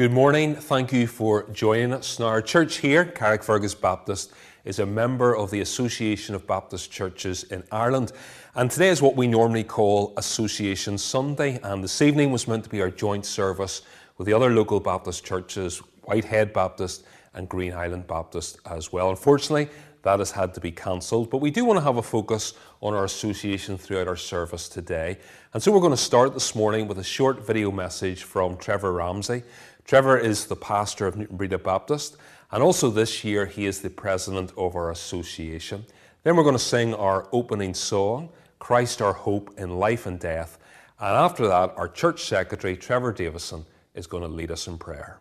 Good morning. Thank you for joining us. Now, our church here, Carrickfergus Baptist, is a member of the Association of Baptist Churches in Ireland. And today is what we normally call Association Sunday. And this evening was meant to be our joint service with the other local Baptist churches, Whitehead Baptist and Green Island Baptist as well. Unfortunately, that has had to be cancelled. But we do want to have a focus on our association throughout our service today. And so we're going to start this morning with a short video message from Trevor Ramsey. Trevor is the pastor of Newtownbreda Baptist, and also this year he is the president of our association. Then we're going to sing our opening song, Christ our Hope in Life and Death. And after that, our church secretary, Trevor Davison, is going to lead us in prayer.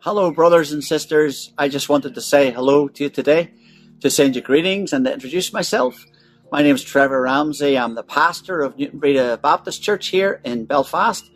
Hello, brothers and sisters. I just wanted to say hello to you today to send you greetings and to introduce myself. My name is Trevor Ramsey. I'm the pastor of Newtownbreda Baptist Church here in Belfast,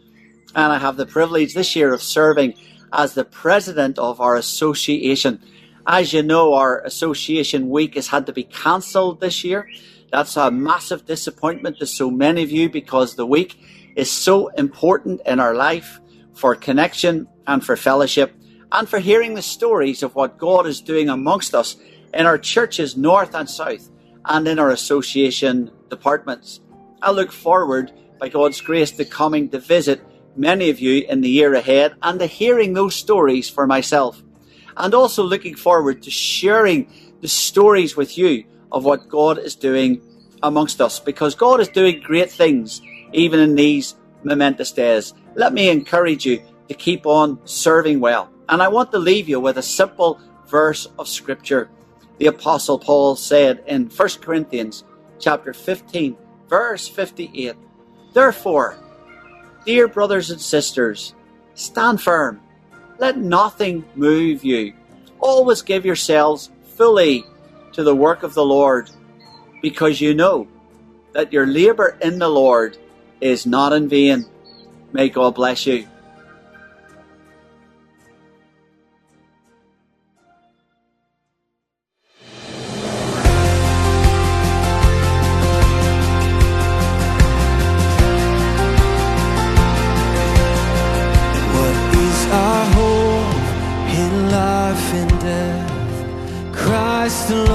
and I have the privilege this year of serving as the president of our association. As you know, our association week has had to be cancelled this year. That's a massive disappointment to so many of you because the week is so important in our life for connection and for fellowship and for hearing the stories of what God is doing amongst us in our churches, north and south, and in our association departments. I look forward, by God's grace, to coming to visit many of you in the year ahead and to hearing those stories for myself. And also looking forward to sharing the stories with you of what God is doing amongst us because God is doing great things even in these momentous days. Let me encourage you to keep on serving well. And I want to leave you with a simple verse of scripture the apostle Paul said in 1 Corinthians chapter 15 verse 58 Therefore dear brothers and sisters stand firm. Let nothing move you. Always give yourselves fully to the work of the Lord because you know that your labor in the Lord is not in vain. May God bless you crystal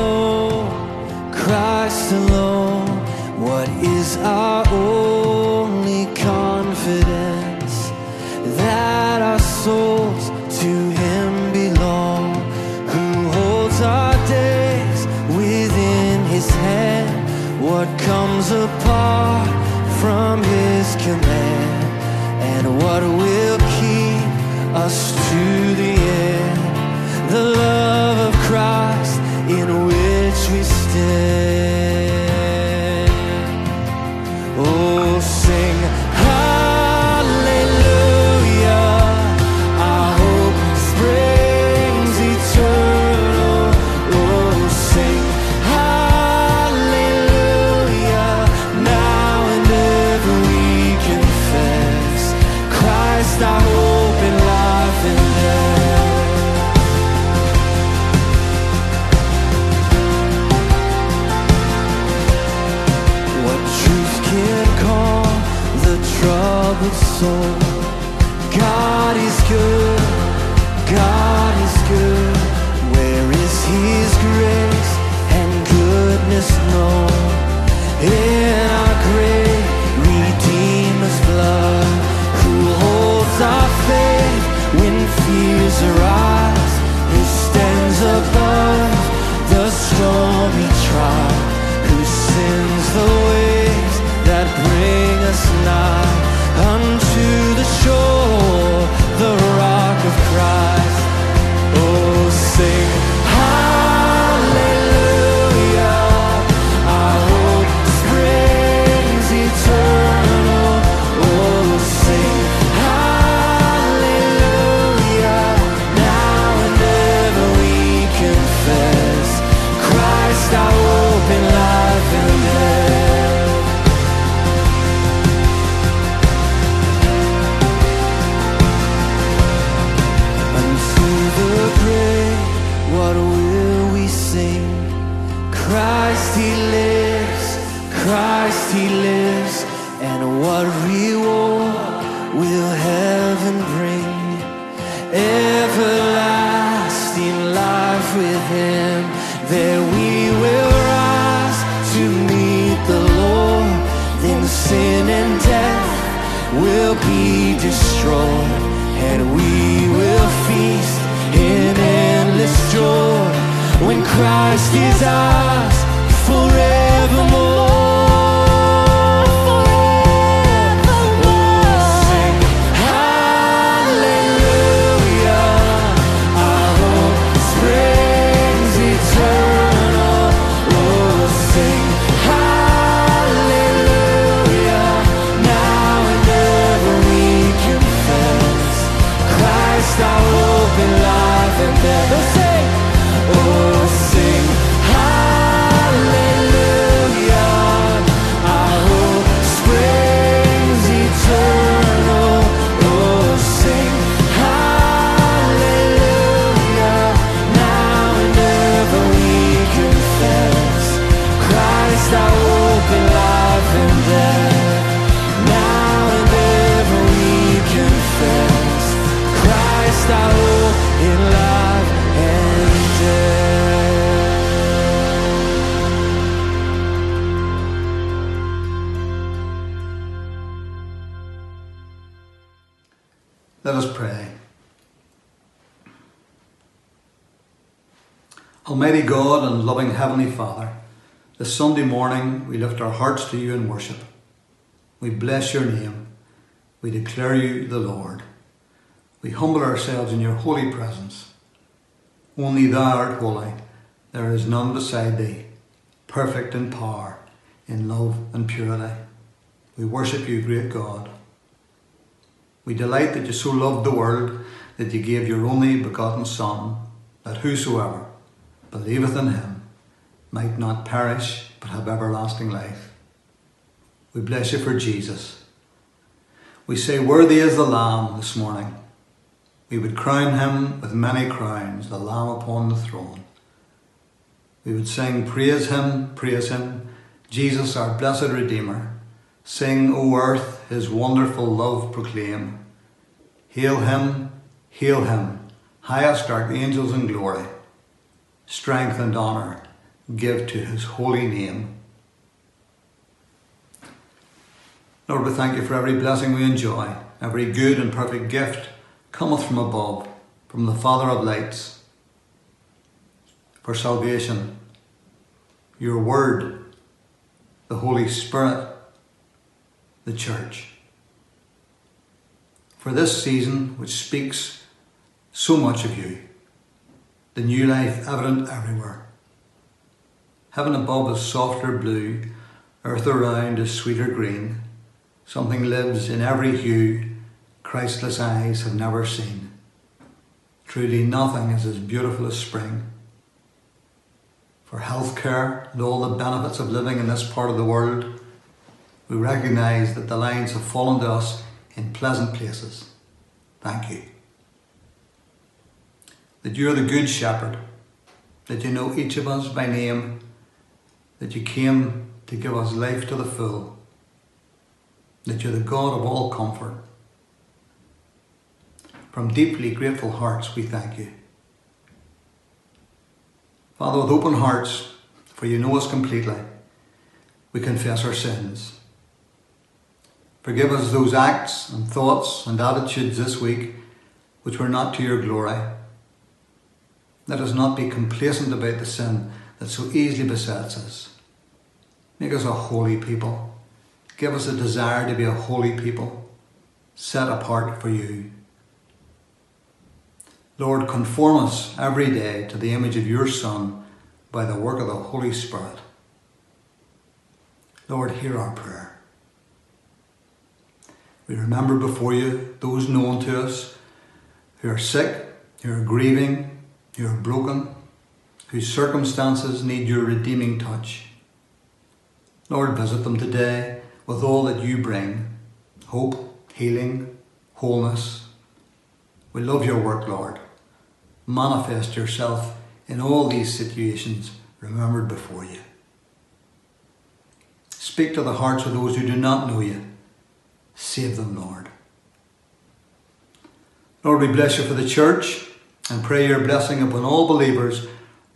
Christ we lift our hearts to you in worship. We bless your name. We declare you the Lord. We humble ourselves in your holy presence. Only thou art holy. There is none beside thee, perfect in power, in love and purity. We worship you, great God. We delight that you so loved the world that you gave your only begotten Son, that whosoever believeth in him might not perish but have everlasting life. We bless you for Jesus. We say, Worthy is the Lamb this morning. We would crown him with many crowns, the Lamb upon the throne. We would sing, Praise him, praise him, Jesus our blessed Redeemer. Sing, O earth, his wonderful love proclaim. Hail him, hail him, highest archangels in glory. Strength and honour give to his holy name. Lord, we thank you for every blessing we enjoy, every good and perfect gift cometh from above, from the Father of lights. For salvation, your word, the Holy Spirit, the church. For this season, which speaks so much of you, the new life evident everywhere. Heaven above is softer blue, earth around is sweeter green. Something lives in every hue Christless eyes have never seen. Truly, nothing is as beautiful as spring. For healthcare and all the benefits of living in this part of the world, we recognise that the lines have fallen to us in pleasant places. Thank you. That you are the Good Shepherd, that you know each of us by name, that you came to give us life to the full, that you're the God of all comfort. From deeply grateful hearts, we thank you. Father, with open hearts, for you know us completely, we confess our sins. Forgive us those acts and thoughts and attitudes this week which were not to your glory. Let us not be complacent about the sin that so easily besets us. Make us a holy people. Give us a desire to be a holy people, set apart for you. Lord, conform us every day to the image of your Son by the work of the Holy Spirit. Lord, hear our prayer. We remember before you those known to us who are sick, who are grieving, who are broken, whose circumstances need your redeeming touch. Lord, visit them today with all that you bring hope, healing, wholeness. We love your work, Lord. Manifest yourself in all these situations remembered before you. Speak to the hearts of those who do not know you. Save them, Lord. Lord, we bless you for the church and pray your blessing upon all believers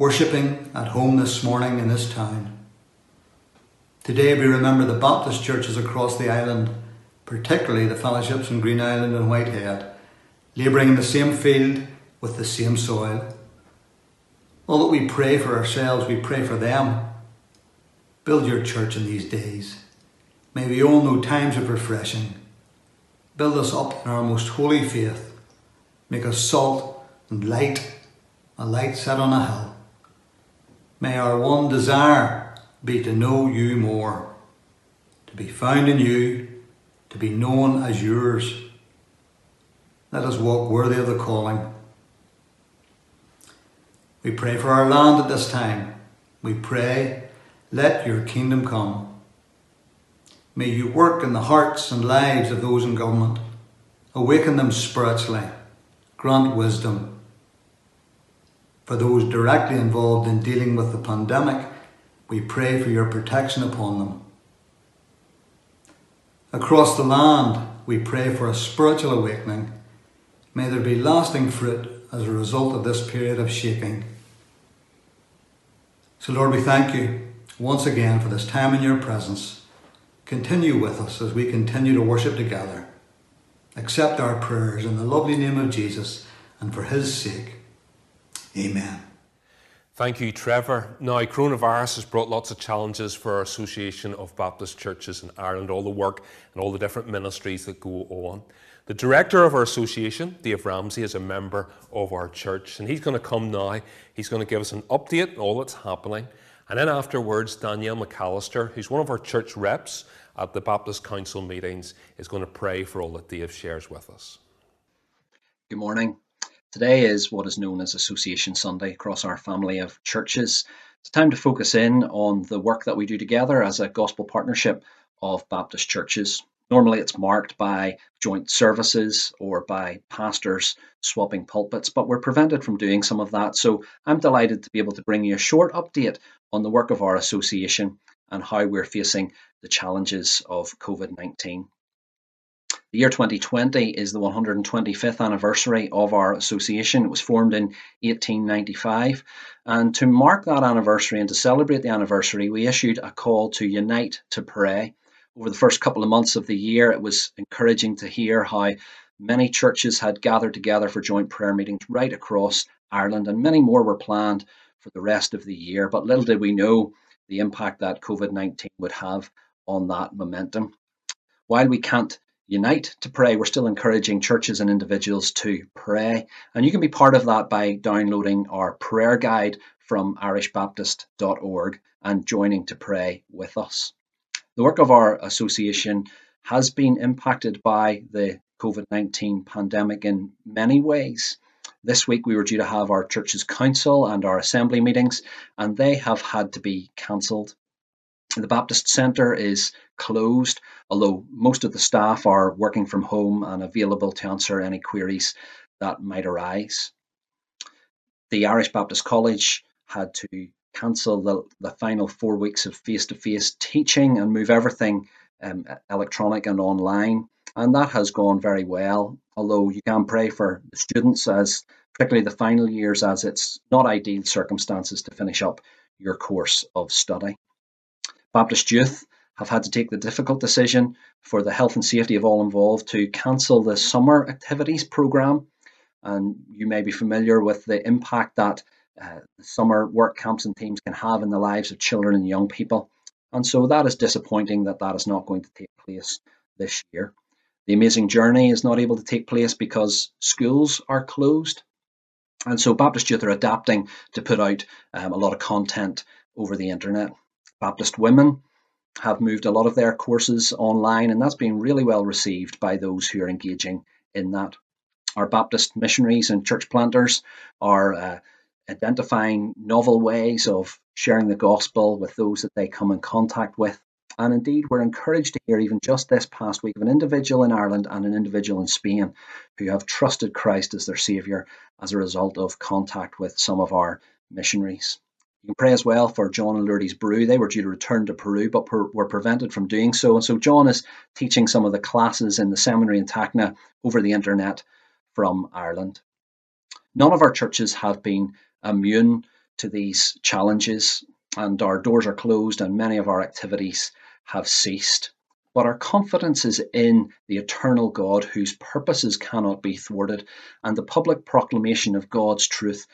worshipping at home this morning in this town. Today we remember the Baptist churches across the island, particularly the fellowships in Green Island and Whitehead, labouring in the same field with the same soil. All that we pray for ourselves, we pray for them. Build your church in these days. May we all know times of refreshing. Build us up in our most holy faith. Make us salt and light, a light set on a hill. May our one desire be to know you more, to be found in you, to be known as yours. Let us walk worthy of the calling. We pray for our land at this time. We pray, let your kingdom come. May you work in the hearts and lives of those in government. Awaken them spiritually. Grant wisdom. For those directly involved in dealing with the pandemic, we pray for your protection upon them. Across the land, we pray for a spiritual awakening. May there be lasting fruit as a result of this period of shaking. So, Lord, we thank you once again for this time in your presence. Continue with us as we continue to worship together. Accept our prayers in the lovely name of Jesus and for his sake. Amen. Thank you, Trevor. Now, coronavirus has brought lots of challenges for our Association of Baptist Churches in Ireland, all the work and all the different ministries that go on. The director of our association, Dave Ramsey, is a member of our church, and he's going to come now. He's going to give us an update on all that's happening. And then afterwards, Danielle McAllister, who's one of our church reps at the Baptist Council meetings, is going to pray for all that Dave shares with us. Good morning. Today is what is known as Association Sunday across our family of churches. It's time to focus in on the work that we do together as a gospel partnership of Baptist churches. Normally, it's marked by joint services or by pastors swapping pulpits, but we're prevented from doing some of that. So I'm delighted to be able to bring you a short update on the work of our association and how we're facing the challenges of COVID 19. The year 2020 is the 125th anniversary of our association. It was formed in 1895. And to mark that anniversary and to celebrate the anniversary, we issued a call to unite to pray. Over the first couple of months of the year, it was encouraging to hear how many churches had gathered together for joint prayer meetings right across Ireland, and many more were planned for the rest of the year. But little did we know the impact that COVID 19 would have on that momentum. While we can't unite to pray, we're still encouraging churches and individuals to pray. And you can be part of that by downloading our prayer guide from irishbaptist.org and joining to pray with us. The work of our association has been impacted by the COVID 19 pandemic in many ways. This week we were due to have our church's council and our assembly meetings, and they have had to be cancelled. The Baptist Centre is closed, although most of the staff are working from home and available to answer any queries that might arise. The Irish Baptist College had to cancel the, the final four weeks of face to face teaching and move everything um, electronic and online. And that has gone very well, although you can pray for the students, as particularly the final years, as it's not ideal circumstances to finish up your course of study. Baptist Youth have had to take the difficult decision for the health and safety of all involved to cancel the summer activities programme. And you may be familiar with the impact that uh, summer work camps and teams can have in the lives of children and young people. And so that is disappointing that that is not going to take place this year. The Amazing Journey is not able to take place because schools are closed. And so Baptist Youth are adapting to put out um, a lot of content over the internet. Baptist Women have moved a lot of their courses online, and that's been really well received by those who are engaging in that. Our Baptist missionaries and church planters are uh, identifying novel ways of sharing the gospel with those that they come in contact with. And indeed, we're encouraged to hear, even just this past week, of an individual in Ireland and an individual in Spain who have trusted Christ as their Saviour as a result of contact with some of our missionaries. You can pray as well for John and Lourdes Brew. They were due to return to Peru, but per, were prevented from doing so. And so John is teaching some of the classes in the seminary in Tacna over the internet from Ireland. None of our churches have been immune to these challenges, and our doors are closed, and many of our activities have ceased. But our confidence is in the eternal God whose purposes cannot be thwarted, and the public proclamation of God's truth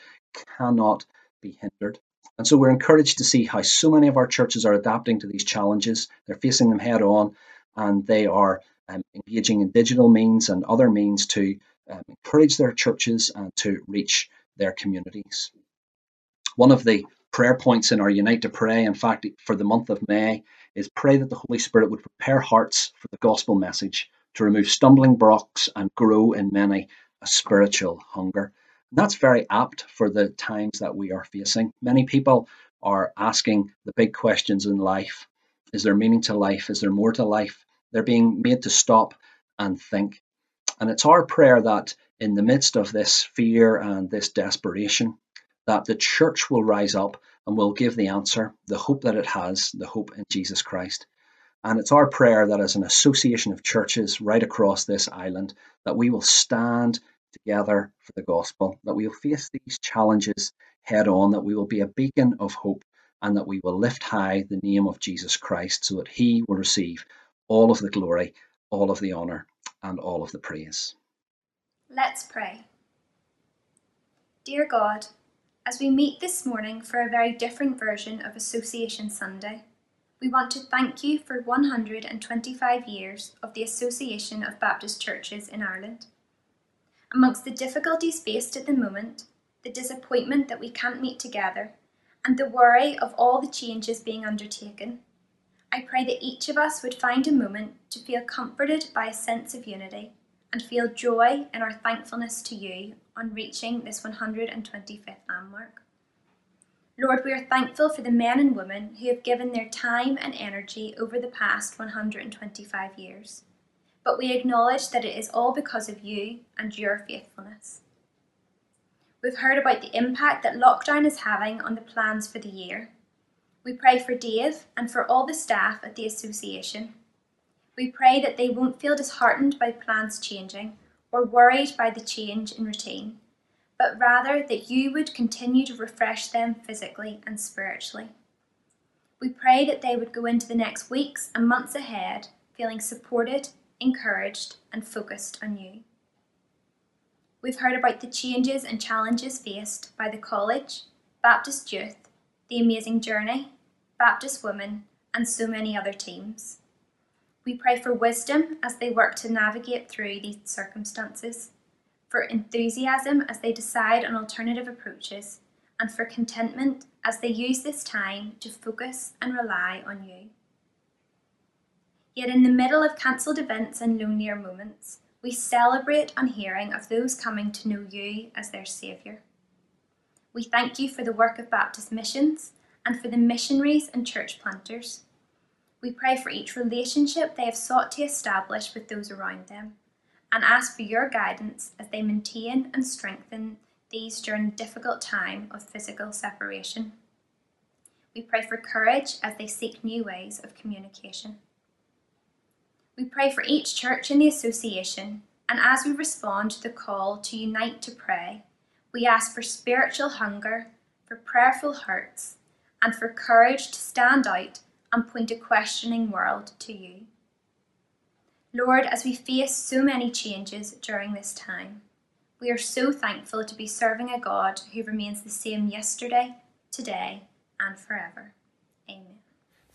cannot be hindered. And so we're encouraged to see how so many of our churches are adapting to these challenges. They're facing them head on, and they are um, engaging in digital means and other means to um, encourage their churches and to reach their communities. One of the prayer points in our Unite to Pray, in fact, for the month of May, is pray that the Holy Spirit would prepare hearts for the gospel message, to remove stumbling blocks and grow in many a spiritual hunger. And that's very apt for the times that we are facing. Many people are asking the big questions in life Is there meaning to life? Is there more to life? They're being made to stop and think. And it's our prayer that in the midst of this fear and this desperation, that the church will rise up and will give the answer, the hope that it has, the hope in Jesus Christ. And it's our prayer that as an association of churches right across this island, that we will stand together for the gospel, that we will face these challenges head on, that we will be a beacon of hope, and that we will lift high the name of Jesus Christ so that he will receive all of the glory, all of the honour, and all of the praise. Let's pray. Dear God, as we meet this morning for a very different version of Association Sunday, we want to thank you for 125 years of the Association of Baptist Churches in Ireland. Amongst the difficulties faced at the moment, the disappointment that we can't meet together, and the worry of all the changes being undertaken, I pray that each of us would find a moment to feel comforted by a sense of unity and feel joy in our thankfulness to you on reaching this 125th landmark. Lord, we are thankful for the men and women who have given their time and energy over the past 125 years, but we acknowledge that it is all because of you and your faithfulness. We've heard about the impact that lockdown is having on the plans for the year we pray for Dave and for all the staff at the association. We pray that they won't feel disheartened by plans changing or worried by the change in routine, but rather that you would continue to refresh them physically and spiritually. We pray that they would go into the next weeks and months ahead feeling supported, encouraged, and focused on you. We've heard about the changes and challenges faced by the college, Baptist youth, the amazing journey, Baptist Women, and so many other teams. We pray for wisdom as they work to navigate through these circumstances, for enthusiasm as they decide on alternative approaches, and for contentment as they use this time to focus and rely on you. Yet, in the middle of cancelled events and lonelier moments, we celebrate on hearing of those coming to know you as their Saviour. We thank you for the work of Baptist Missions and for the missionaries and church planters. We pray for each relationship they have sought to establish with those around them and ask for your guidance as they maintain and strengthen these during a difficult time of physical separation. We pray for courage as they seek new ways of communication. We pray for each church in the association, and as we respond to the call to unite to pray, we ask for spiritual hunger, for prayerful hearts, and for courage to stand out and point a questioning world to you. Lord, as we face so many changes during this time, we are so thankful to be serving a God who remains the same yesterday, today, and forever.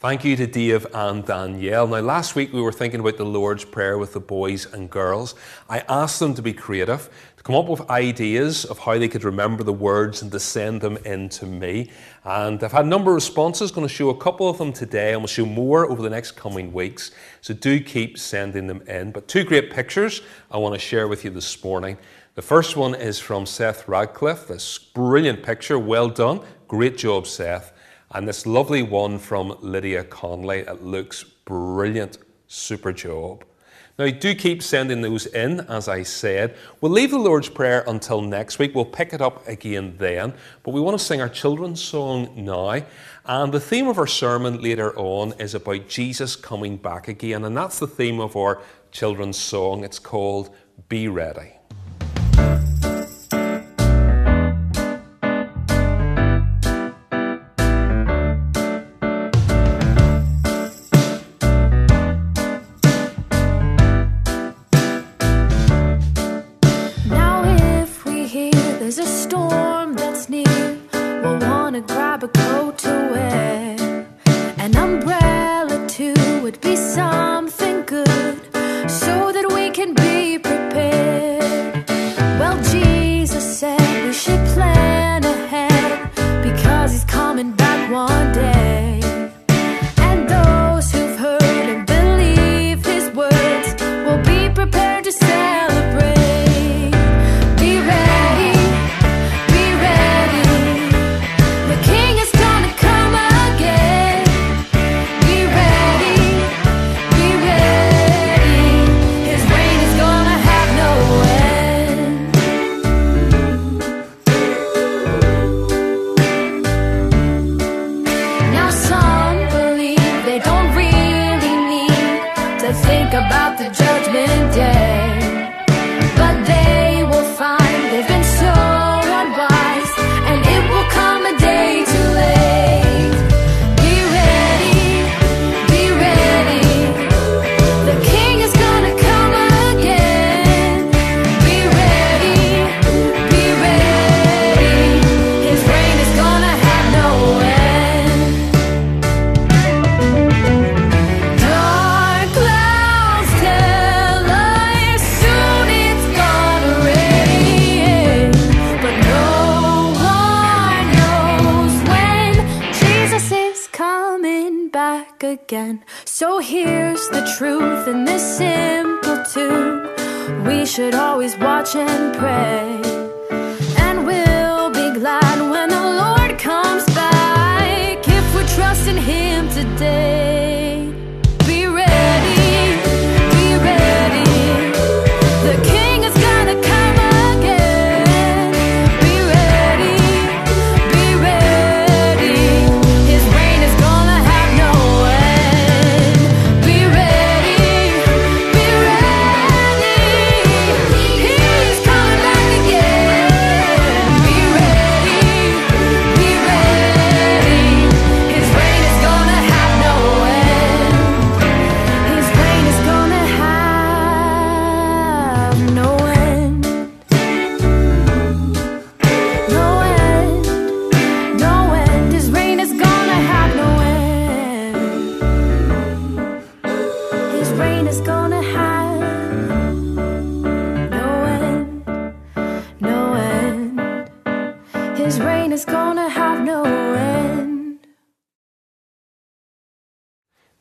Thank you to Dave and Danielle. Now, last week we were thinking about the Lord's Prayer with the boys and girls. I asked them to be creative, to come up with ideas of how they could remember the words and to send them in to me. And I've had a number of responses, going to show a couple of them today, and we'll show more over the next coming weeks. So do keep sending them in. But two great pictures I want to share with you this morning. The first one is from Seth Radcliffe. This brilliant picture, well done. Great job, Seth. And this lovely one from Lydia Conley. It looks brilliant. Super job. Now, do keep sending those in, as I said. We'll leave the Lord's Prayer until next week. We'll pick it up again then. But we want to sing our children's song now. And the theme of our sermon later on is about Jesus coming back again. And that's the theme of our children's song. It's called Be Ready.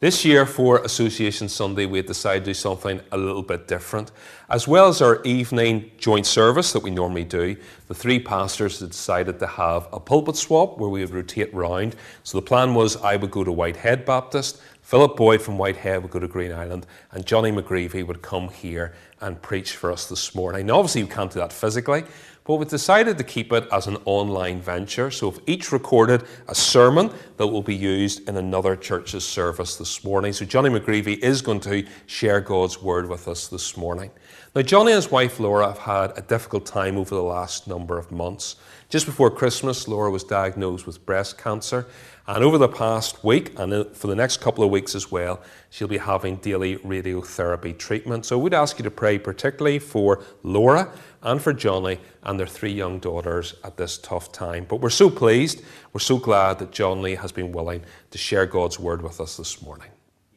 This year for Association Sunday, we had decided to do something a little bit different. As well as our evening joint service that we normally do, the three pastors had decided to have a pulpit swap where we would rotate round. So the plan was I would go to Whitehead Baptist, Philip Boyd from Whitehead would go to Green Island, and Jonny McGreevy would come here and preach for us this morning. Now, obviously, you can't do that physically, but we've decided to keep it as an online venture. So we've each recorded a sermon that will be used in another church's service this morning. So Jonny McGreevy is going to share God's word with us this morning. Now, Jonny and his wife Laura have had a difficult time over the last number of months. Just before Christmas, Laura was diagnosed with breast cancer. And over the past week, and uh, for the next couple of weeks as well, she'll be having daily radiotherapy treatment. So we'd ask you to pray particularly for Laura and for Jonny and their three young daughters at this tough time. But we're so pleased, we're so glad that Jonny has been willing to share God's word with us this morning.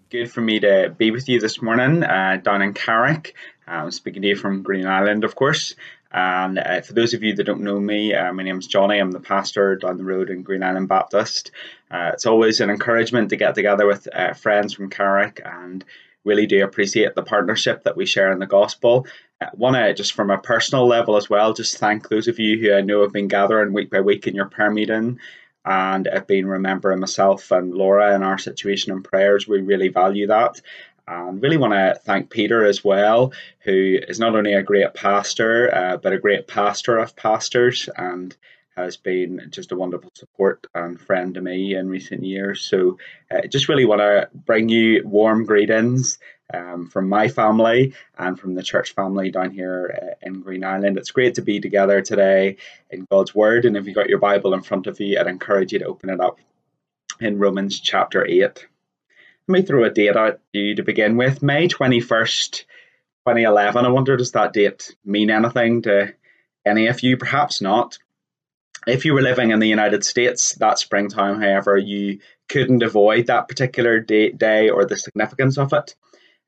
Good for me to be with you this morning uh, down in Carrick. I'm speaking to you from Green Island, of course. And uh, for those of you that don't know me, uh, my name's Jonny. I'm the pastor down the road in Green Island Baptist. Uh, it's always an encouragement to get together with uh, friends from Carrick and really do appreciate the partnership that we share in the gospel. Want to, just from a personal level as well, just thank those of you who I know have been gathering week by week in your prayer meeting and have been remembering myself and Laura and our situation and prayers. We really value that. And really want to thank Peter as well, who is not only a great pastor, uh, but a great pastor of pastors and has been just a wonderful support and friend to me in recent years. So, uh, just really want to bring you warm greetings um, from my family and from the church family down here uh, in Green Island. It's great to be together today in God's Word. And if you've got your Bible in front of you, I'd encourage you to open it up in Romans chapter 8. Let me throw a date out to you to begin with May 21st, 2011. I wonder, does that date mean anything to any of you? Perhaps not. If you were living in the United States that springtime, however, you couldn't avoid that particular day, day or the significance of it.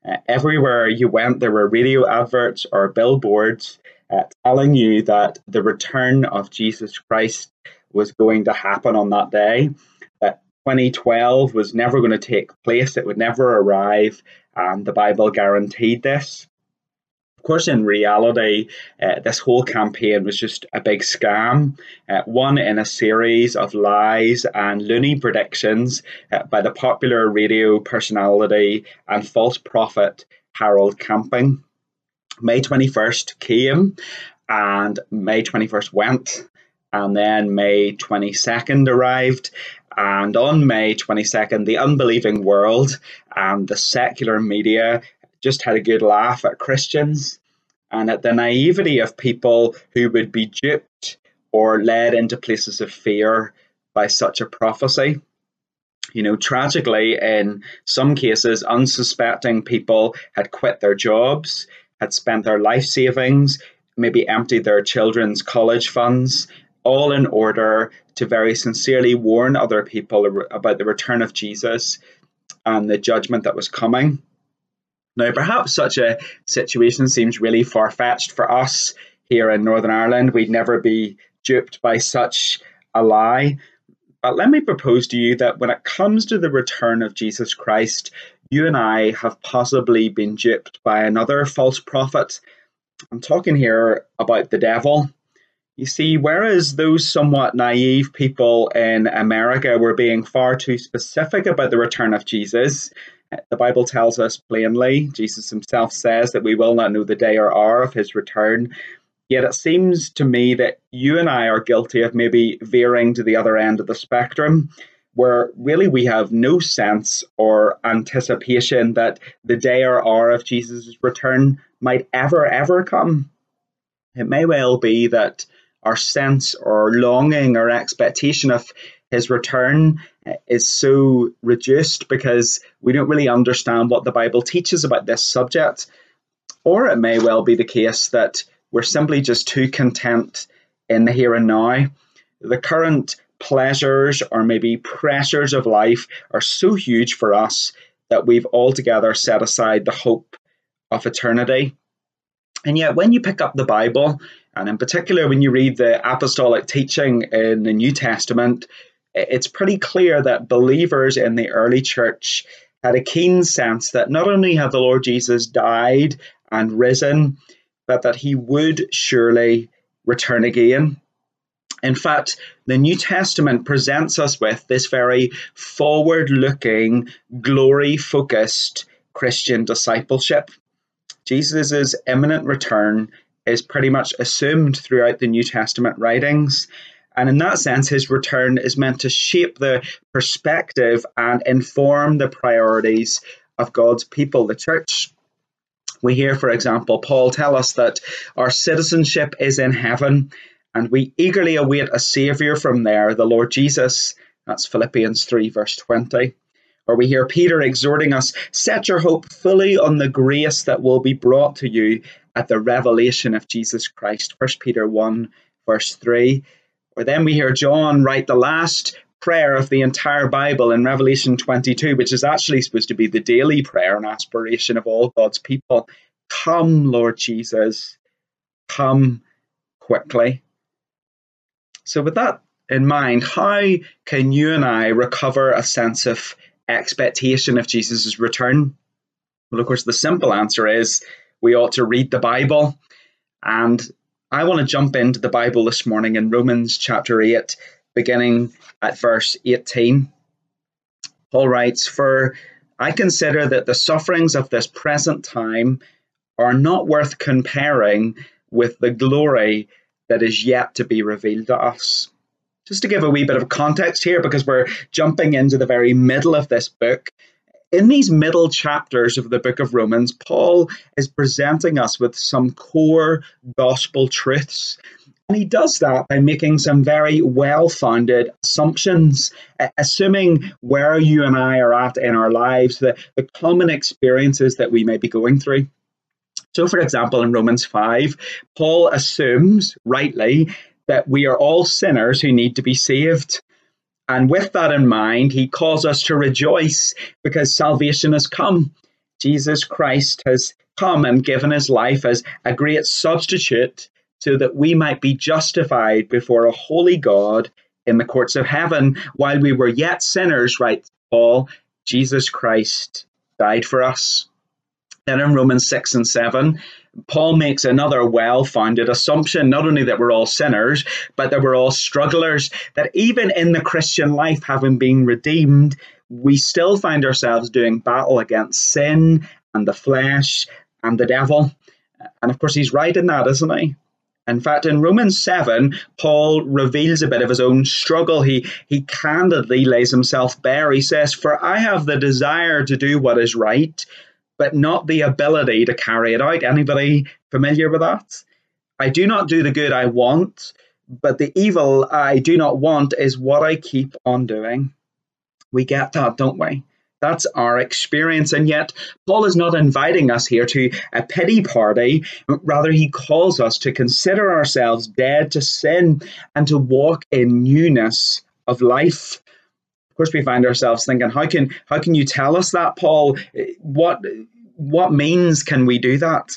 Uh, everywhere you went, there were radio adverts or billboards uh, telling you that the return of Jesus Christ was going to happen on that day. That 2012 was never going to take place, it would never arrive, and the Bible guaranteed this. Course, in reality, uh, this whole campaign was just a big scam, uh, one in a series of lies and loony predictions uh, by the popular radio personality and false prophet Harold Camping. May 21st came and May 21st went, and then May 22nd arrived. And on May 22nd, the unbelieving world and the secular media just had a good laugh at Christians and at the naivety of people who would be duped or led into places of fear by such a prophecy. You know, tragically, in some cases, unsuspecting people had quit their jobs, had spent their life savings, maybe emptied their children's college funds, all in order to very sincerely warn other people about the return of Jesus and the judgment that was coming. Now, perhaps such a situation seems really far fetched for us here in Northern Ireland. We'd never be duped by such a lie. But let me propose to you that when it comes to the return of Jesus Christ, you and I have possibly been duped by another false prophet. I'm talking here about the devil. You see, whereas those somewhat naive people in America were being far too specific about the return of Jesus, the Bible tells us plainly, Jesus himself says that we will not know the day or hour of his return. Yet it seems to me that you and I are guilty of maybe veering to the other end of the spectrum, where really we have no sense or anticipation that the day or hour of Jesus' return might ever, ever come. It may well be that our sense or longing or expectation of his return uh, is so reduced because we don't really understand what the Bible teaches about this subject. Or it may well be the case that we're simply just too content in the here and now. The current pleasures or maybe pressures of life are so huge for us that we've altogether set aside the hope of eternity. And yet, when you pick up the Bible, and in particular when you read the apostolic teaching in the New Testament, it's pretty clear that believers in the early church had a keen sense that not only had the Lord Jesus died and risen, but that he would surely return again. In fact, the New Testament presents us with this very forward looking, glory focused Christian discipleship. Jesus' imminent return is pretty much assumed throughout the New Testament writings. And in that sense, his return is meant to shape the perspective and inform the priorities of God's people, the church. We hear, for example, Paul tell us that our citizenship is in heaven and we eagerly await a Saviour from there, the Lord Jesus. That's Philippians 3, verse 20. Or we hear Peter exhorting us set your hope fully on the grace that will be brought to you at the revelation of Jesus Christ. 1 Peter 1, verse 3. Or then we hear John write the last prayer of the entire Bible in Revelation 22, which is actually supposed to be the daily prayer and aspiration of all God's people. Come, Lord Jesus, come quickly. So, with that in mind, how can you and I recover a sense of expectation of Jesus' return? Well, of course, the simple answer is we ought to read the Bible. And I want to jump into the Bible this morning in Romans chapter 8, beginning at verse 18. Paul writes, For I consider that the sufferings of this present time are not worth comparing with the glory that is yet to be revealed to us. Just to give a wee bit of context here, because we're jumping into the very middle of this book, in these middle chapters of the book of Romans, Paul is presenting us with some core gospel truths. And he does that by making some very well founded assumptions, assuming where you and I are at in our lives, the, the common experiences that we may be going through. So, for example, in Romans 5, Paul assumes rightly that we are all sinners who need to be saved. And with that in mind, he calls us to rejoice because salvation has come. Jesus Christ has come and given his life as a great substitute so that we might be justified before a holy God in the courts of heaven. While we were yet sinners, writes Paul, Jesus Christ died for us. Then in Romans 6 and 7, Paul makes another well founded assumption not only that we're all sinners, but that we're all strugglers, that even in the Christian life, having been redeemed, we still find ourselves doing battle against sin and the flesh and the devil. And of course, he's right in that, isn't he? In fact, in Romans 7, Paul reveals a bit of his own struggle. He, he candidly lays himself bare. He says, For I have the desire to do what is right, but not the ability to carry it out. Anybody familiar with that? I do not do the good I want, but the evil I do not want is what I keep on doing. We get that, don't we? That's our experience. And yet, Paul is not inviting us here to a pity party. Rather, he calls us to consider ourselves dead to sin and to walk in newness of life. Course, we find ourselves thinking, how can how can you tell us that, Paul? What what means can we do that?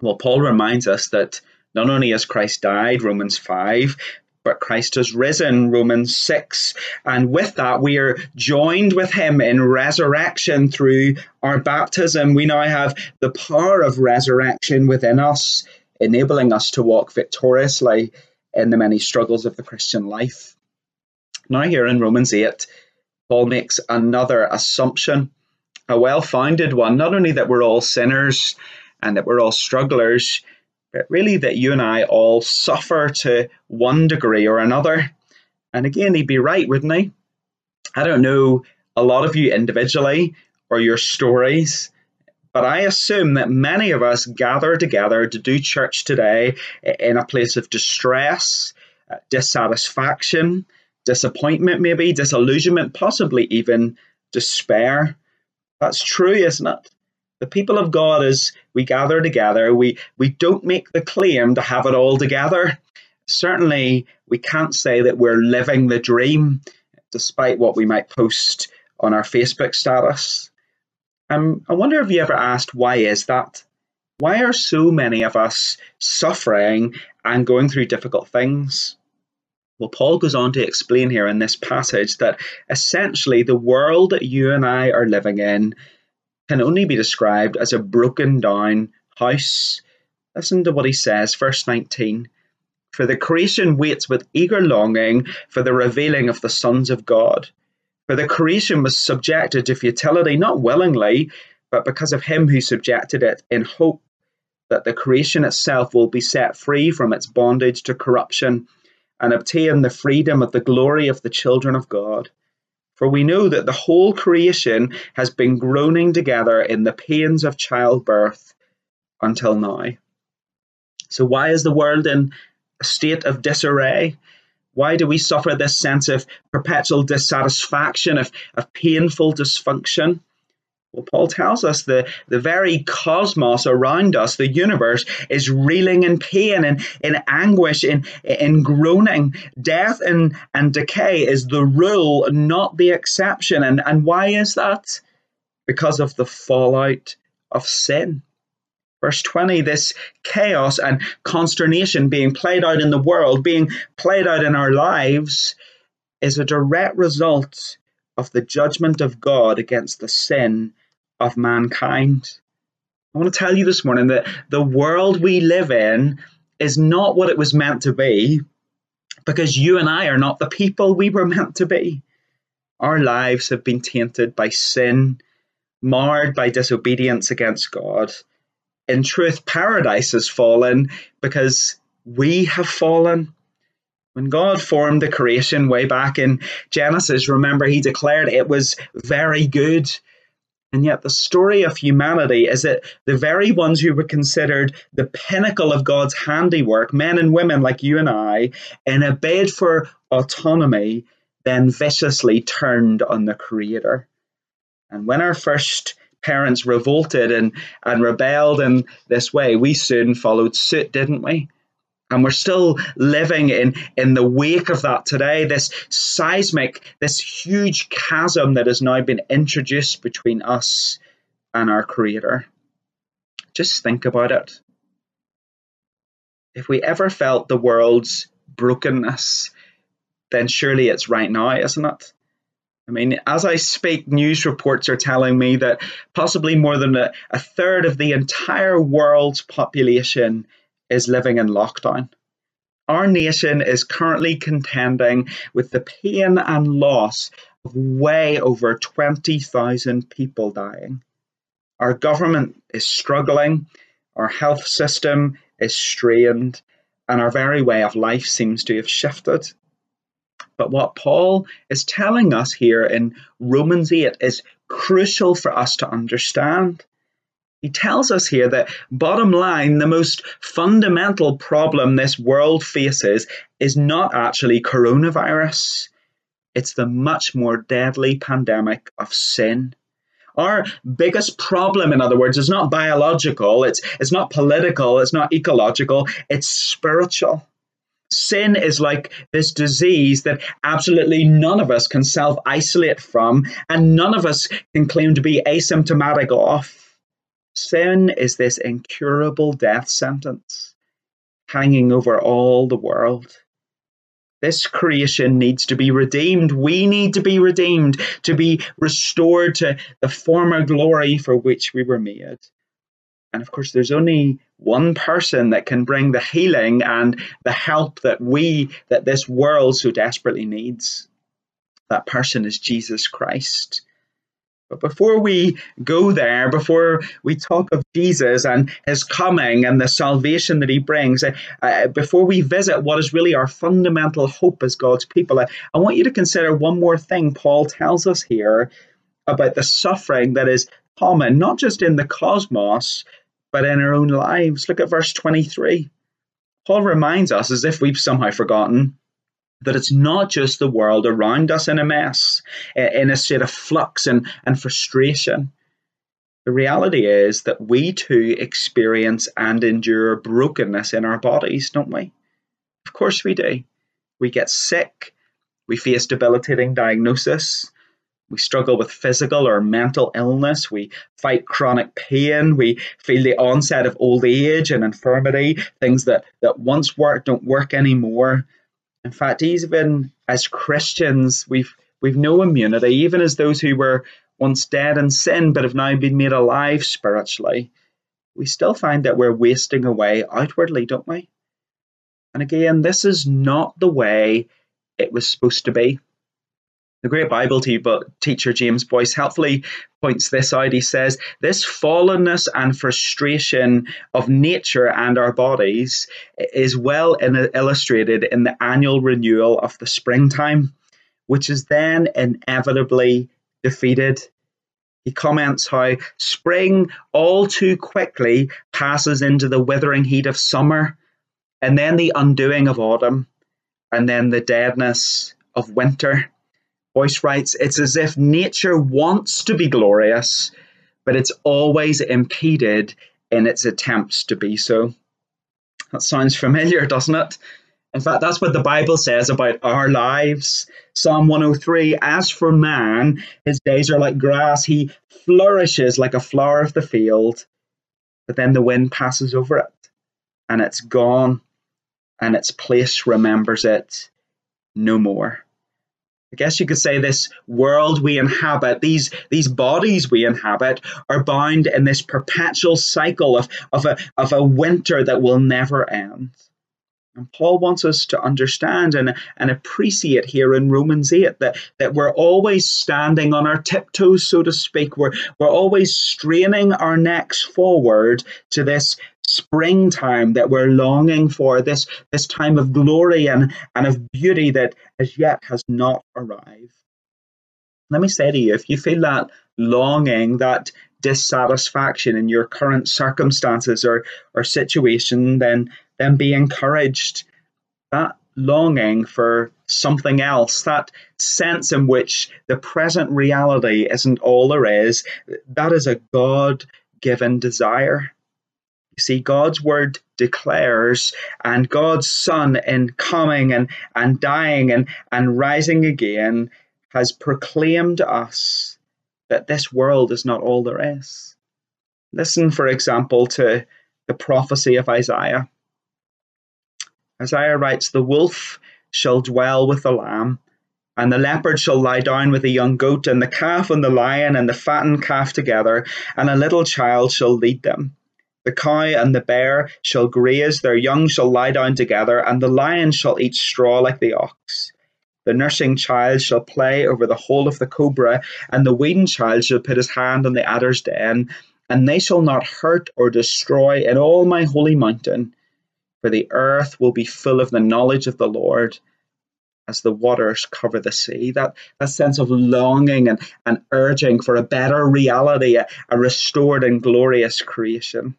Well, Paul reminds us that not only has Christ died, Romans 5, but Christ has risen, Romans 6. And with that, we are joined with him in resurrection through our baptism. We now have the power of resurrection within us, enabling us to walk victoriously in the many struggles of the Christian life. Now, here in Romans 8, Paul makes another assumption, a well founded one, not only that we're all sinners and that we're all strugglers, but really that you and I all suffer to one degree or another. And again, he'd be right, wouldn't he? I don't know a lot of you individually or your stories, but I assume that many of us gather together to do church today in a place of distress, uh, dissatisfaction, disappointment, maybe, disillusionment, possibly even despair. That's true, isn't it? the people of God, as we gather together, we, we don't make the claim to have it all together. Certainly, we can't say that we're living the dream, despite what we might post on our Facebook status. Um, I wonder if you ever asked, why is that? Why are so many of us suffering and going through difficult things? Well, Paul goes on to explain here in this passage that essentially the world that you and I are living in can only be described as a broken down house. Listen to what he says, verse 19. For the creation waits with eager longing for the revealing of the sons of God. For the creation was subjected to futility, not willingly, but because of him who subjected it, in hope that the creation itself will be set free from its bondage to corruption and obtain the freedom of the glory of the children of God. For we know that the whole creation has been groaning together in the pains of childbirth until now. So, why is the world in a state of disarray? Why do we suffer this sense of perpetual dissatisfaction, of, of painful dysfunction? Well, Paul tells us the, the very cosmos around us, the universe, is reeling in pain and in anguish, in, in groaning. Death and, and decay is the rule, not the exception. And, and why is that? Because of the fallout of sin. Verse 20, this chaos and consternation being played out in the world, being played out in our lives, is a direct result of the judgment of God against the sin of mankind. I want to tell you this morning that the world we live in is not what it was meant to be because you and I are not the people we were meant to be. Our lives have been tainted by sin, marred by disobedience against God. In truth, paradise has fallen because we have fallen. When God formed the creation way back in Genesis, remember, He declared it was very good. And yet, the story of humanity is that the very ones who were considered the pinnacle of God's handiwork, men and women like you and I, in a bid for autonomy, then viciously turned on the Creator. And when our first parents revolted and, and rebelled in this way, we soon followed suit, didn't we? And we're still living in, in the wake of that today, this seismic, this huge chasm that has now been introduced between us and our Creator. Just think about it. If we ever felt the world's brokenness, then surely it's right now, isn't it? I mean, as I speak, news reports are telling me that possibly more than a, a third of the entire world's population is living in lockdown. Our nation is currently contending with the pain and loss of way over 20,000 people dying. Our government is struggling, our health system is strained, and our very way of life seems to have shifted. But what Paul is telling us here in Romans 8 is crucial for us to understand. He tells us here that, bottom line, the most fundamental problem this world faces is not actually coronavirus, it's the much more deadly pandemic of sin. Our biggest problem, in other words, is not biological, it's, it's not political, it's not ecological, it's spiritual. Sin is like this disease that absolutely none of us can self isolate from, and none of us can claim to be asymptomatic of. Sin is this incurable death sentence hanging over all the world. This creation needs to be redeemed. We need to be redeemed, to be restored to the former glory for which we were made. And of course, there's only one person that can bring the healing and the help that we, that this world so desperately needs. That person is Jesus Christ. But before we go there, before we talk of Jesus and his coming and the salvation that he brings, uh, before we visit what is really our fundamental hope as God's people, I, I want you to consider one more thing Paul tells us here about the suffering that is common, not just in the cosmos, but in our own lives. Look at verse 23. Paul reminds us, as if we've somehow forgotten, that it's not just the world around us in a mess, in a state of flux and, and frustration. The reality is that we too experience and endure brokenness in our bodies, don't we? Of course we do. We get sick, we face debilitating diagnosis, we struggle with physical or mental illness, we fight chronic pain, we feel the onset of old age and infirmity, things that, that once worked don't work anymore. In fact, even as Christians, we've we've no immunity, even as those who were once dead in sin but have now been made alive spiritually. We still find that we're wasting away outwardly, don't we? And again, this is not the way it was supposed to be. The great Bible teacher James Boice helpfully points this out. He says, This fallenness and frustration of nature and our bodies is well illustrated in the annual renewal of the springtime, which is then inevitably defeated. He comments how spring all too quickly passes into the withering heat of summer, and then the undoing of autumn, and then the deadness of winter. Boice writes, It's as if nature wants to be glorious, but it's always impeded in its attempts to be so. That sounds familiar, doesn't it? In fact, that's what the Bible says about our lives. Psalm 103 As for man, his days are like grass, he flourishes like a flower of the field, but then the wind passes over it, and it's gone, and its place remembers it no more. I guess you could say this world we inhabit, these these bodies we inhabit, are bound in this perpetual cycle of, of, a, of a winter that will never end. And Paul wants us to understand and, and appreciate here in Romans 8 that, that we're always standing on our tiptoes, so to speak. We're, we're always straining our necks forward to this springtime that we're longing for, this, this time of glory and, and of beauty that as yet has not arrived. Let me say to you, if you feel that longing, that dissatisfaction in your current circumstances or, or situation, then then be encouraged. That longing for something else, that sense in which the present reality isn't all there is, that is a God given desire. You see, God's word declares, and God's Son in coming and, and dying and, and rising again has proclaimed us that this world is not all there is. Listen, for example, to the prophecy of Isaiah. Isaiah writes, The wolf shall dwell with the lamb, and the leopard shall lie down with the young goat, and the calf and the lion and the fattened calf together, and a little child shall lead them. The cow and the bear shall graze, their young shall lie down together, and the lion shall eat straw like the ox. The nursing child shall play over the hole of the cobra, and the weaned child shall put his hand on the adder's den, and they shall not hurt or destroy in all my holy mountain, for the earth will be full of the knowledge of the Lord as the waters cover the sea. That, that sense of longing and, and urging for a better reality, a, a restored and glorious creation.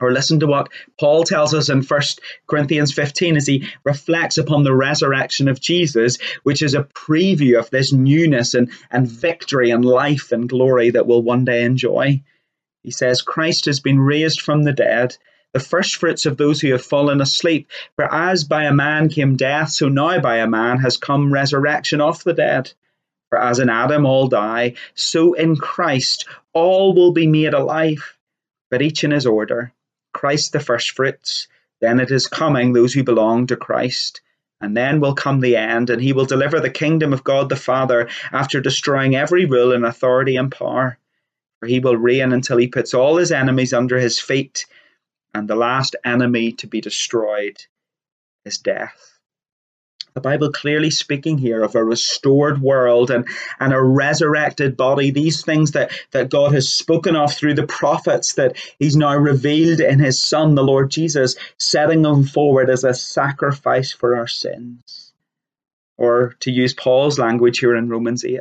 Or listen to what Paul tells us in 1 Corinthians 15 as he reflects upon the resurrection of Jesus, which is a preview of this newness and, and victory and life and glory that we'll one day enjoy. He says, Christ has been raised from the dead, the firstfruits of those who have fallen asleep. For as by a man came death, so now by a man has come resurrection of the dead. For as in Adam all die, so in Christ all will be made alive, but each in his order. Christ the firstfruits, then it is coming those who belong to Christ. And then will come the end, and he will deliver the kingdom of God the Father after destroying every rule and authority and power. For he will reign until he puts all his enemies under his feet, and the last enemy to be destroyed is death the Bible clearly speaking here of a restored world and, and a resurrected body, these things that, that God has spoken of through the prophets that He's now revealed in His Son, the Lord Jesus, setting them forward as a sacrifice for our sins. Or to use Paul's language here in Romans 8.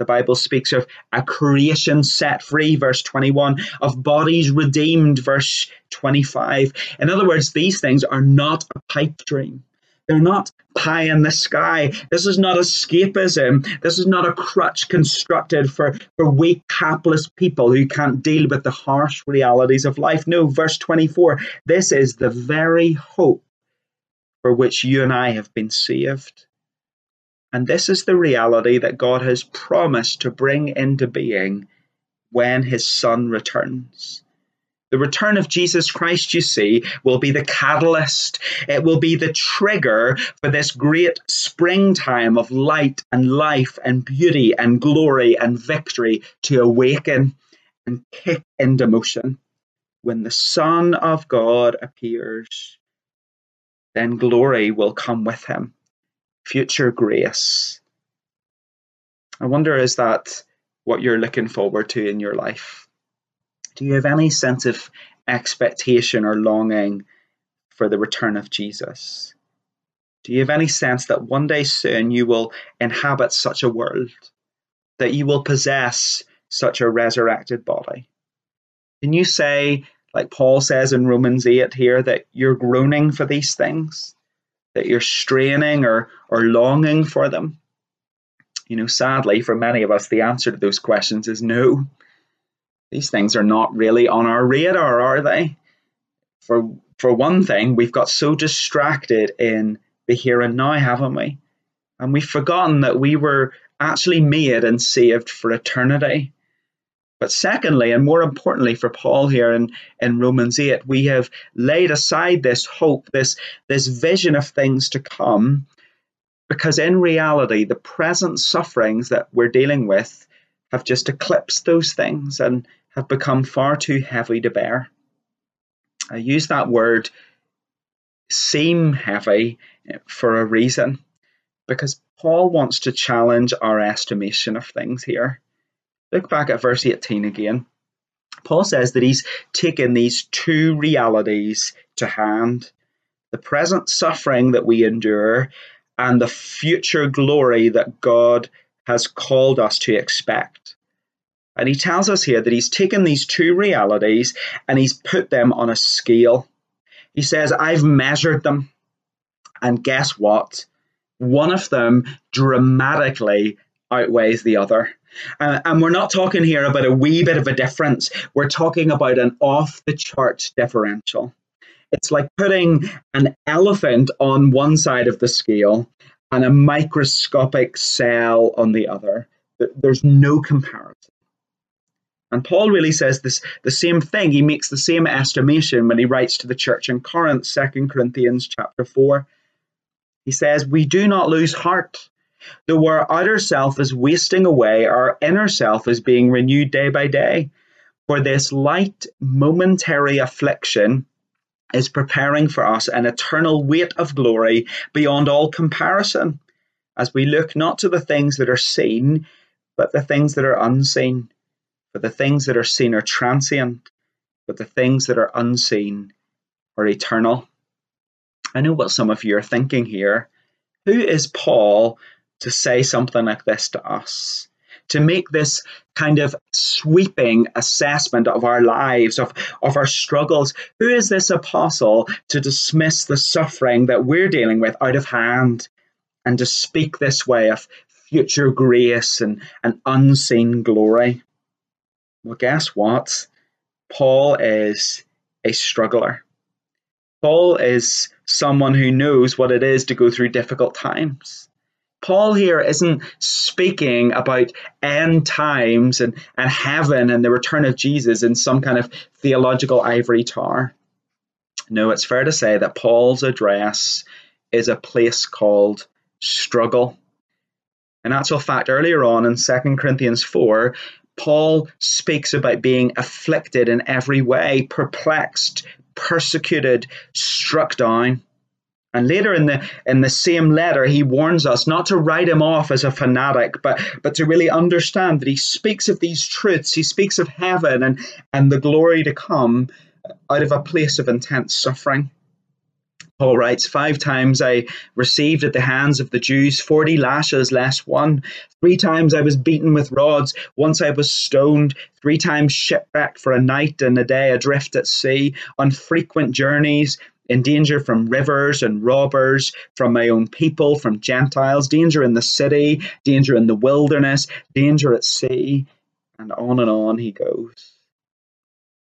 The Bible speaks of a creation set free, verse 21, of bodies redeemed, verse 25. In other words, these things are not a pipe dream. They're not pie in the sky. This is not escapism. This is not a crutch constructed for, for weak, hapless people who can't deal with the harsh realities of life. No, verse 24 this is the very hope for which you and I have been saved. And this is the reality that God has promised to bring into being when his Son returns. The return of Jesus Christ, you see, will be the catalyst. It will be the trigger for this great springtime of light and life and beauty and glory and victory to awaken and kick into motion. When the Son of God appears, then glory will come with him, future grace. I wonder, is that what you're looking forward to in your life? Do you have any sense of expectation or longing for the return of Jesus? Do you have any sense that one day soon you will inhabit such a world, that you will possess such a resurrected body? Can you say, like Paul says in Romans 8 here, that you're groaning for these things, that you're straining or, or longing for them? You know, sadly, for many of us, the answer to those questions is no these things are not really on our radar, are they? For for one thing, we've got so distracted in the here and now, haven't we? And we've forgotten that we were actually made and saved for eternity. But secondly, and more importantly for Paul here in, in Romans 8, we have laid aside this hope, this, this vision of things to come, because in reality, the present sufferings that we're dealing with have just eclipsed those things and have become far too heavy to bear. I use that word seem heavy for a reason because Paul wants to challenge our estimation of things here. Look back at verse 18 again. Paul says that he's taken these two realities to hand the present suffering that we endure and the future glory that God has called us to expect. And he tells us here that he's taken these two realities and he's put them on a scale. He says, I've measured them. And guess what? One of them dramatically outweighs the other. Uh, and we're not talking here about a wee bit of a difference. We're talking about an off the charts differential. It's like putting an elephant on one side of the scale and a microscopic cell on the other. There's no comparison. And Paul really says this the same thing. He makes the same estimation when he writes to the church in Corinth, 2 Corinthians chapter 4. He says, We do not lose heart. Though our outer self is wasting away, our inner self is being renewed day by day. For this light momentary affliction is preparing for us an eternal weight of glory beyond all comparison, as we look not to the things that are seen, but the things that are unseen. For the things that are seen are transient, but the things that are unseen are eternal. I know what some of you are thinking here. Who is Paul to say something like this to us? To make this kind of sweeping assessment of our lives, of, of our struggles. Who is this apostle to dismiss the suffering that we're dealing with out of hand and to speak this way of future grace and, and unseen glory? Well, guess what? Paul is a struggler. Paul is someone who knows what it is to go through difficult times. Paul here isn't speaking about end times and, and heaven and the return of Jesus in some kind of theological ivory tower. No, it's fair to say that Paul's address is a place called struggle. In actual fact, earlier on in 2 Corinthians 4, Paul speaks about being afflicted in every way, perplexed, persecuted, struck down. And later in the in the same letter, he warns us not to write him off as a fanatic, but but to really understand that he speaks of these truths. He speaks of heaven and and the glory to come out of a place of intense suffering. Paul writes, Five times I received at the hands of the Jews 40 lashes less one. Three times I was beaten with rods. Once I was stoned. Three times shipwrecked for a night and a day adrift at sea. On frequent journeys, in danger from rivers and robbers, from my own people, from Gentiles, danger in the city, danger in the wilderness, danger at sea, and on and on he goes.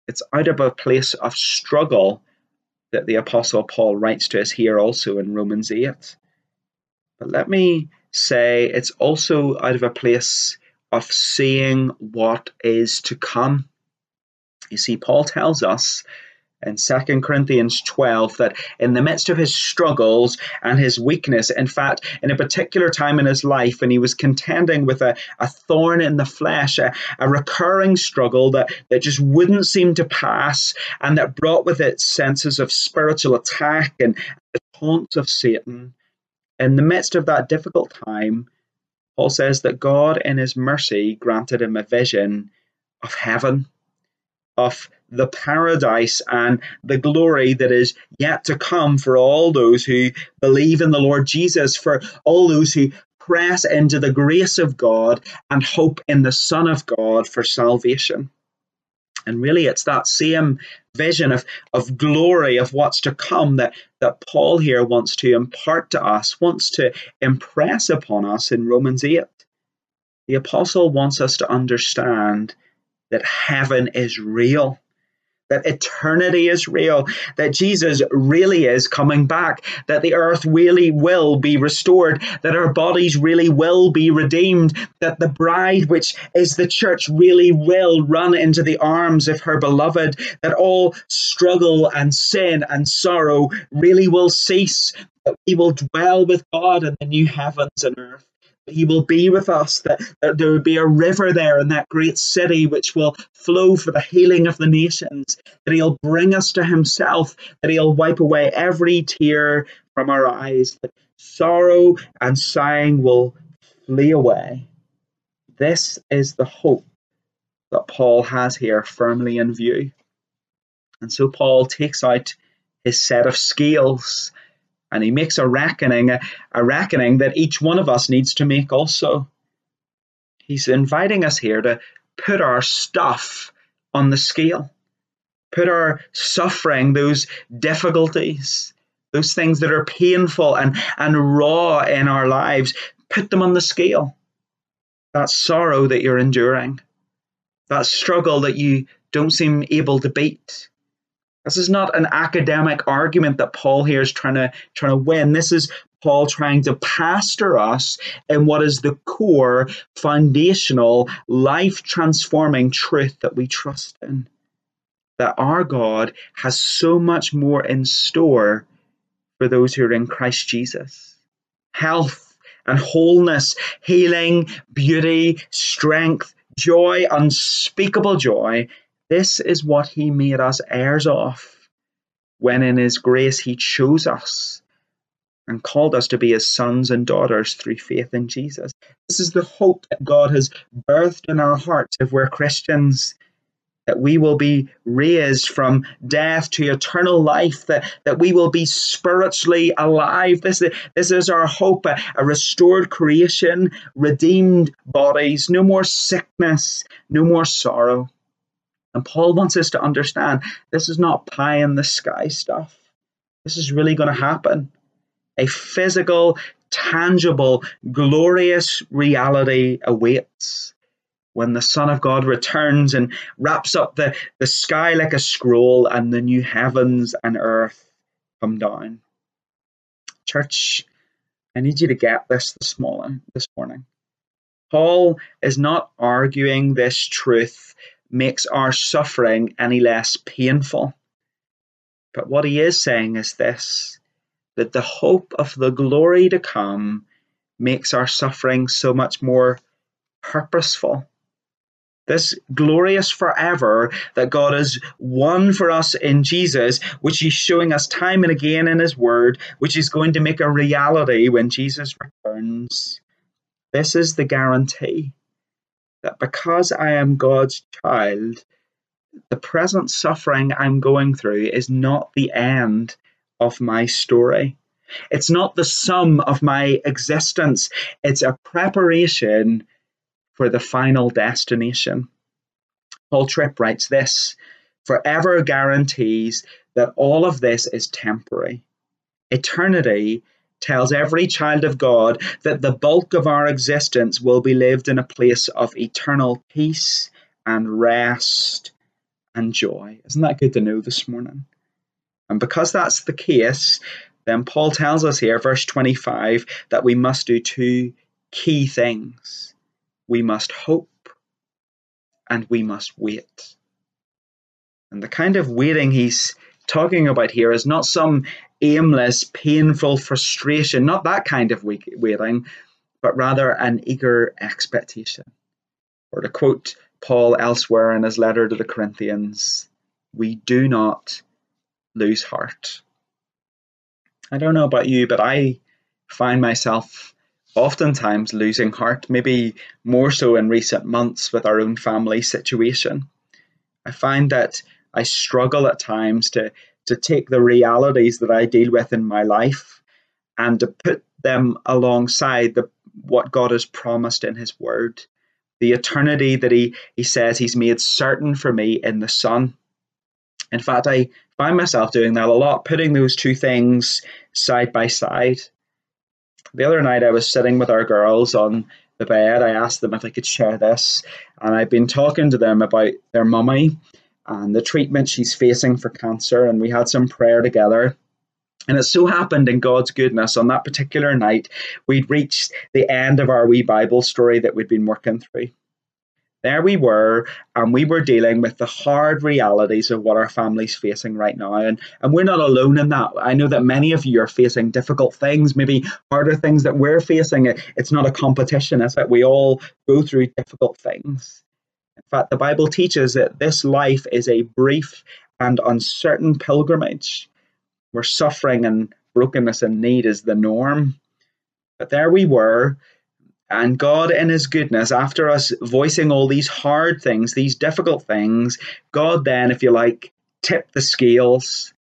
It's out of a place of struggle that the Apostle Paul writes to us here also in Romans 8. But let me say it's also out of a place of seeing what is to come. You see, Paul tells us in 2 Corinthians 12 that in the midst of his struggles and his weakness, in fact, in a particular time in his life, when he was contending with a, a thorn in the flesh, a, a recurring struggle that, that just wouldn't seem to pass and that brought with it senses of spiritual attack and the taunts of Satan. In the midst of that difficult time, Paul says that God, in his mercy, granted him a vision of heaven, of the paradise and the glory that is yet to come for all those who believe in the Lord Jesus, for all those who press into the grace of God and hope in the Son of God for salvation. And really, it's that same vision of, of glory of what's to come that, that Paul here wants to impart to us, wants to impress upon us in Romans 8. The apostle wants us to understand that heaven is real that eternity is real, that Jesus really is coming back, that the earth really will be restored, that our bodies really will be redeemed, that the bride, which is the church, really will run into the arms of her beloved, that all struggle and sin and sorrow really will cease, that we will dwell with God in the new heavens and earth he will be with us, that, that there will be a river there in that great city which will flow for the healing of the nations, that he'll bring us to himself, that he'll wipe away every tear from our eyes, that sorrow and sighing will flee away. This is the hope that Paul has here firmly in view. And so Paul takes out his set of scales and he makes a reckoning, a, a reckoning that each one of us needs to make also. He's inviting us here to put our stuff on the scale, put our suffering, those difficulties, those things that are painful and, and raw in our lives, put them on the scale. that sorrow that you're enduring, that struggle that you don't seem able to beat. This is not an academic argument that Paul here is trying to trying to win. This is Paul trying to pastor us in what is the core, foundational, life transforming truth that we trust in. That our God has so much more in store for those who are in Christ Jesus. Health and wholeness, healing, beauty, strength, joy, unspeakable joy. This is what he made us heirs of when in his grace he chose us and called us to be his sons and daughters through faith in Jesus. This is the hope that God has birthed in our hearts if we're Christians that we will be raised from death to eternal life, that, that we will be spiritually alive. This, this is our hope a, a restored creation, redeemed bodies, no more sickness, no more sorrow. And Paul wants us to understand this is not pie in the sky stuff. This is really going to happen. A physical, tangible, glorious reality awaits when the Son of God returns and wraps up the, the sky like a scroll and the new heavens and earth come down. Church, I need you to get this this morning. This morning. Paul is not arguing this truth makes our suffering any less painful. But what he is saying is this that the hope of the glory to come makes our suffering so much more purposeful this glorious forever that God has won for us in Jesus, which He's showing us time and again in His Word, which is going to make a reality when Jesus returns. This is the guarantee that because I am God's child, the present suffering I'm going through is not the end of my story. It's not the sum of my existence. It's a preparation for the final destination. Paul Tripp writes this forever guarantees that all of this is temporary. Eternity tells every child of God that the bulk of our existence will be lived in a place of eternal peace and rest and joy. Isn't that good to know this morning? And because that's the case, then Paul tells us here, verse 25, that we must do two key things we must hope and we must wait. And the kind of waiting he's talking about here is not some aimless, painful frustration, not that kind of waiting, but rather an eager expectation. Or to quote Paul elsewhere in his letter to the Corinthians, we do not lose heart. I don't know about you, but I find myself oftentimes losing heart, maybe more so in recent months with our own family situation. I find that I struggle at times to, to take the realities that I deal with in my life and to put them alongside the, what God has promised in His Word, the eternity that He, he says He's made certain for me in the Son. In fact, I find myself doing that a lot, putting those two things side by side the other night I was sitting with our girls on the bed. I asked them if I could share this, and I've been talking to them about their mummy and the treatment she's facing for cancer, and we had some prayer together. And it so happened in God's goodness on that particular night, we'd reached the end of our wee Bible story that we'd been working through there we were, and we were dealing with the hard realities of what our family's facing right now. And, and we're not alone in that. I know that many of you are facing difficult things, maybe harder things that we're facing. It's not a competition, it's that we all go through difficult things. In fact, the Bible teaches that this life is a brief and uncertain pilgrimage where suffering and brokenness and need is the norm. But there we were, and God, in His goodness, after us voicing all these hard things, these difficult things, God then, if you like, tipped the scales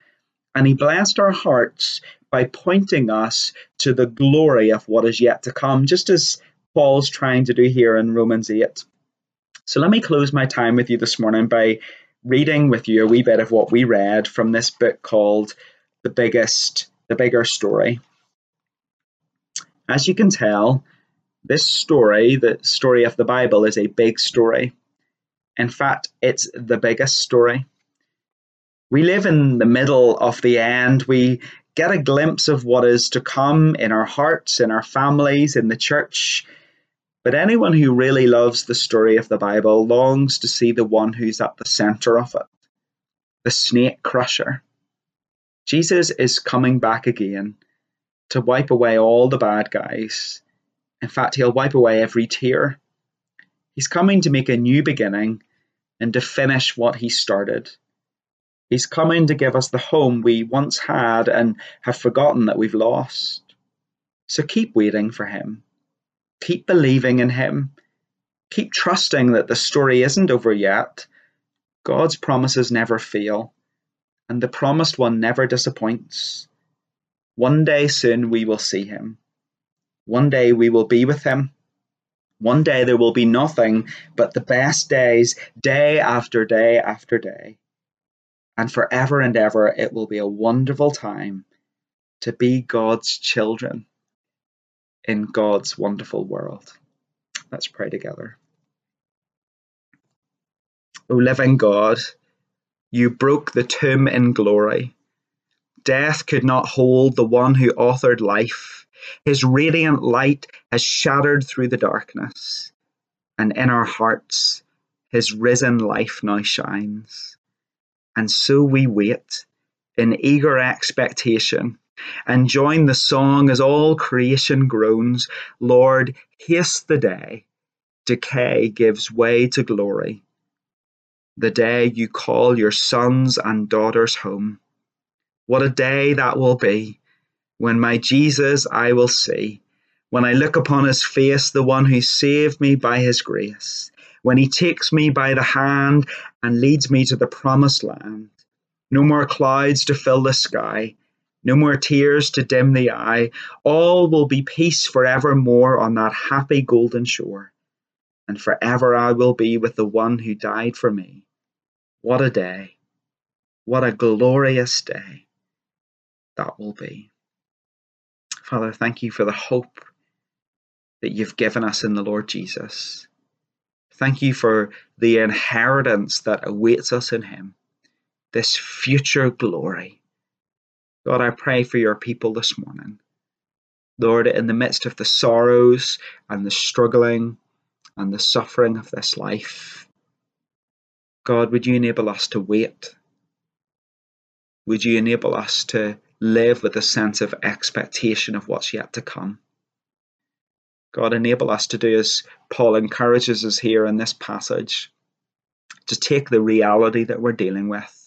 and He blessed our hearts by pointing us to the glory of what is yet to come, just as Paul's trying to do here in Romans 8. So let me close my time with you this morning by reading with you a wee bit of what we read from this book called The Biggest, The Bigger Story. As you can tell, This story, the story of the Bible, is a big story. In fact, it's the biggest story. We live in the middle of the end. We get a glimpse of what is to come in our hearts, in our families, in the church. But anyone who really loves the story of the Bible longs to see the one who's at the center of it the snake crusher. Jesus is coming back again to wipe away all the bad guys. In fact, he'll wipe away every tear. He's coming to make a new beginning and to finish what he started. He's coming to give us the home we once had and have forgotten that we've lost. So keep waiting for him. Keep believing in him. Keep trusting that the story isn't over yet. God's promises never fail, and the promised one never disappoints. One day soon we will see him. One day we will be with him. One day there will be nothing but the best days, day after day after day. And forever and ever, it will be a wonderful time to be God's children in God's wonderful world. Let's pray together. O living God, you broke the tomb in glory. Death could not hold the one who authored life. His radiant light has shattered through the darkness, and in our hearts, his risen life now shines. And so we wait in eager expectation and join the song as all creation groans. Lord, haste the day. Decay gives way to glory, the day you call your sons and daughters home. What a day that will be. When my Jesus I will see, when I look upon his face, the one who saved me by his grace, when he takes me by the hand and leads me to the promised land. No more clouds to fill the sky, no more tears to dim the eye. All will be peace forevermore on that happy golden shore. And forever I will be with the one who died for me. What a day! What a glorious day that will be. Father, thank you for the hope that you've given us in the Lord Jesus. Thank you for the inheritance that awaits us in Him, this future glory. God, I pray for your people this morning. Lord, in the midst of the sorrows and the struggling and the suffering of this life, God, would you enable us to wait? Would you enable us to live with a sense of expectation of what's yet to come? God, enable us to do as Paul encourages us here in this passage to take the reality that we're dealing with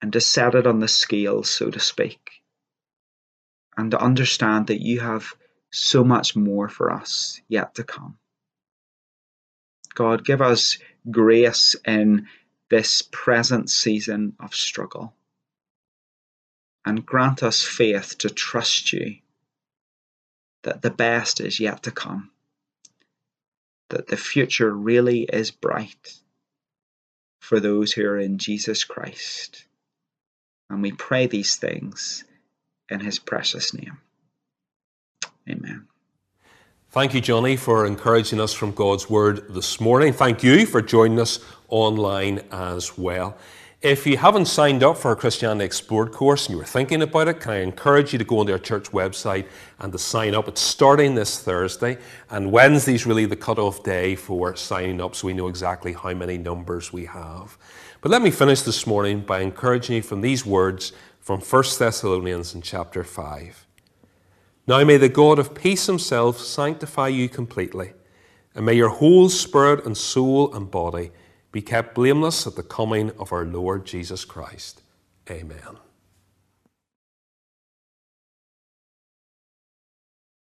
and to set it on the scale, so to speak, and to understand that you have so much more for us yet to come. God, give us grace in this present season of struggle and grant us faith to trust you that the best is yet to come, that the future really is bright for those who are in Jesus Christ. And we pray these things in his precious name. Amen. Thank you, Jonny, for encouraging us from God's Word this morning. Thank you for joining us online as well. If you haven't signed up for our Christianity Explored course and you were thinking about it, can I encourage you to go onto our church website and to sign up? It's starting this Thursday, and Wednesday's really the cut-off day for signing up, so we know exactly how many numbers we have. But let me finish this morning by encouraging you from these words from 1 Thessalonians in chapter 5. Now may the God of peace himself sanctify you completely, and may your whole spirit and soul and body be kept blameless at the coming of our Lord Jesus Christ. Amen.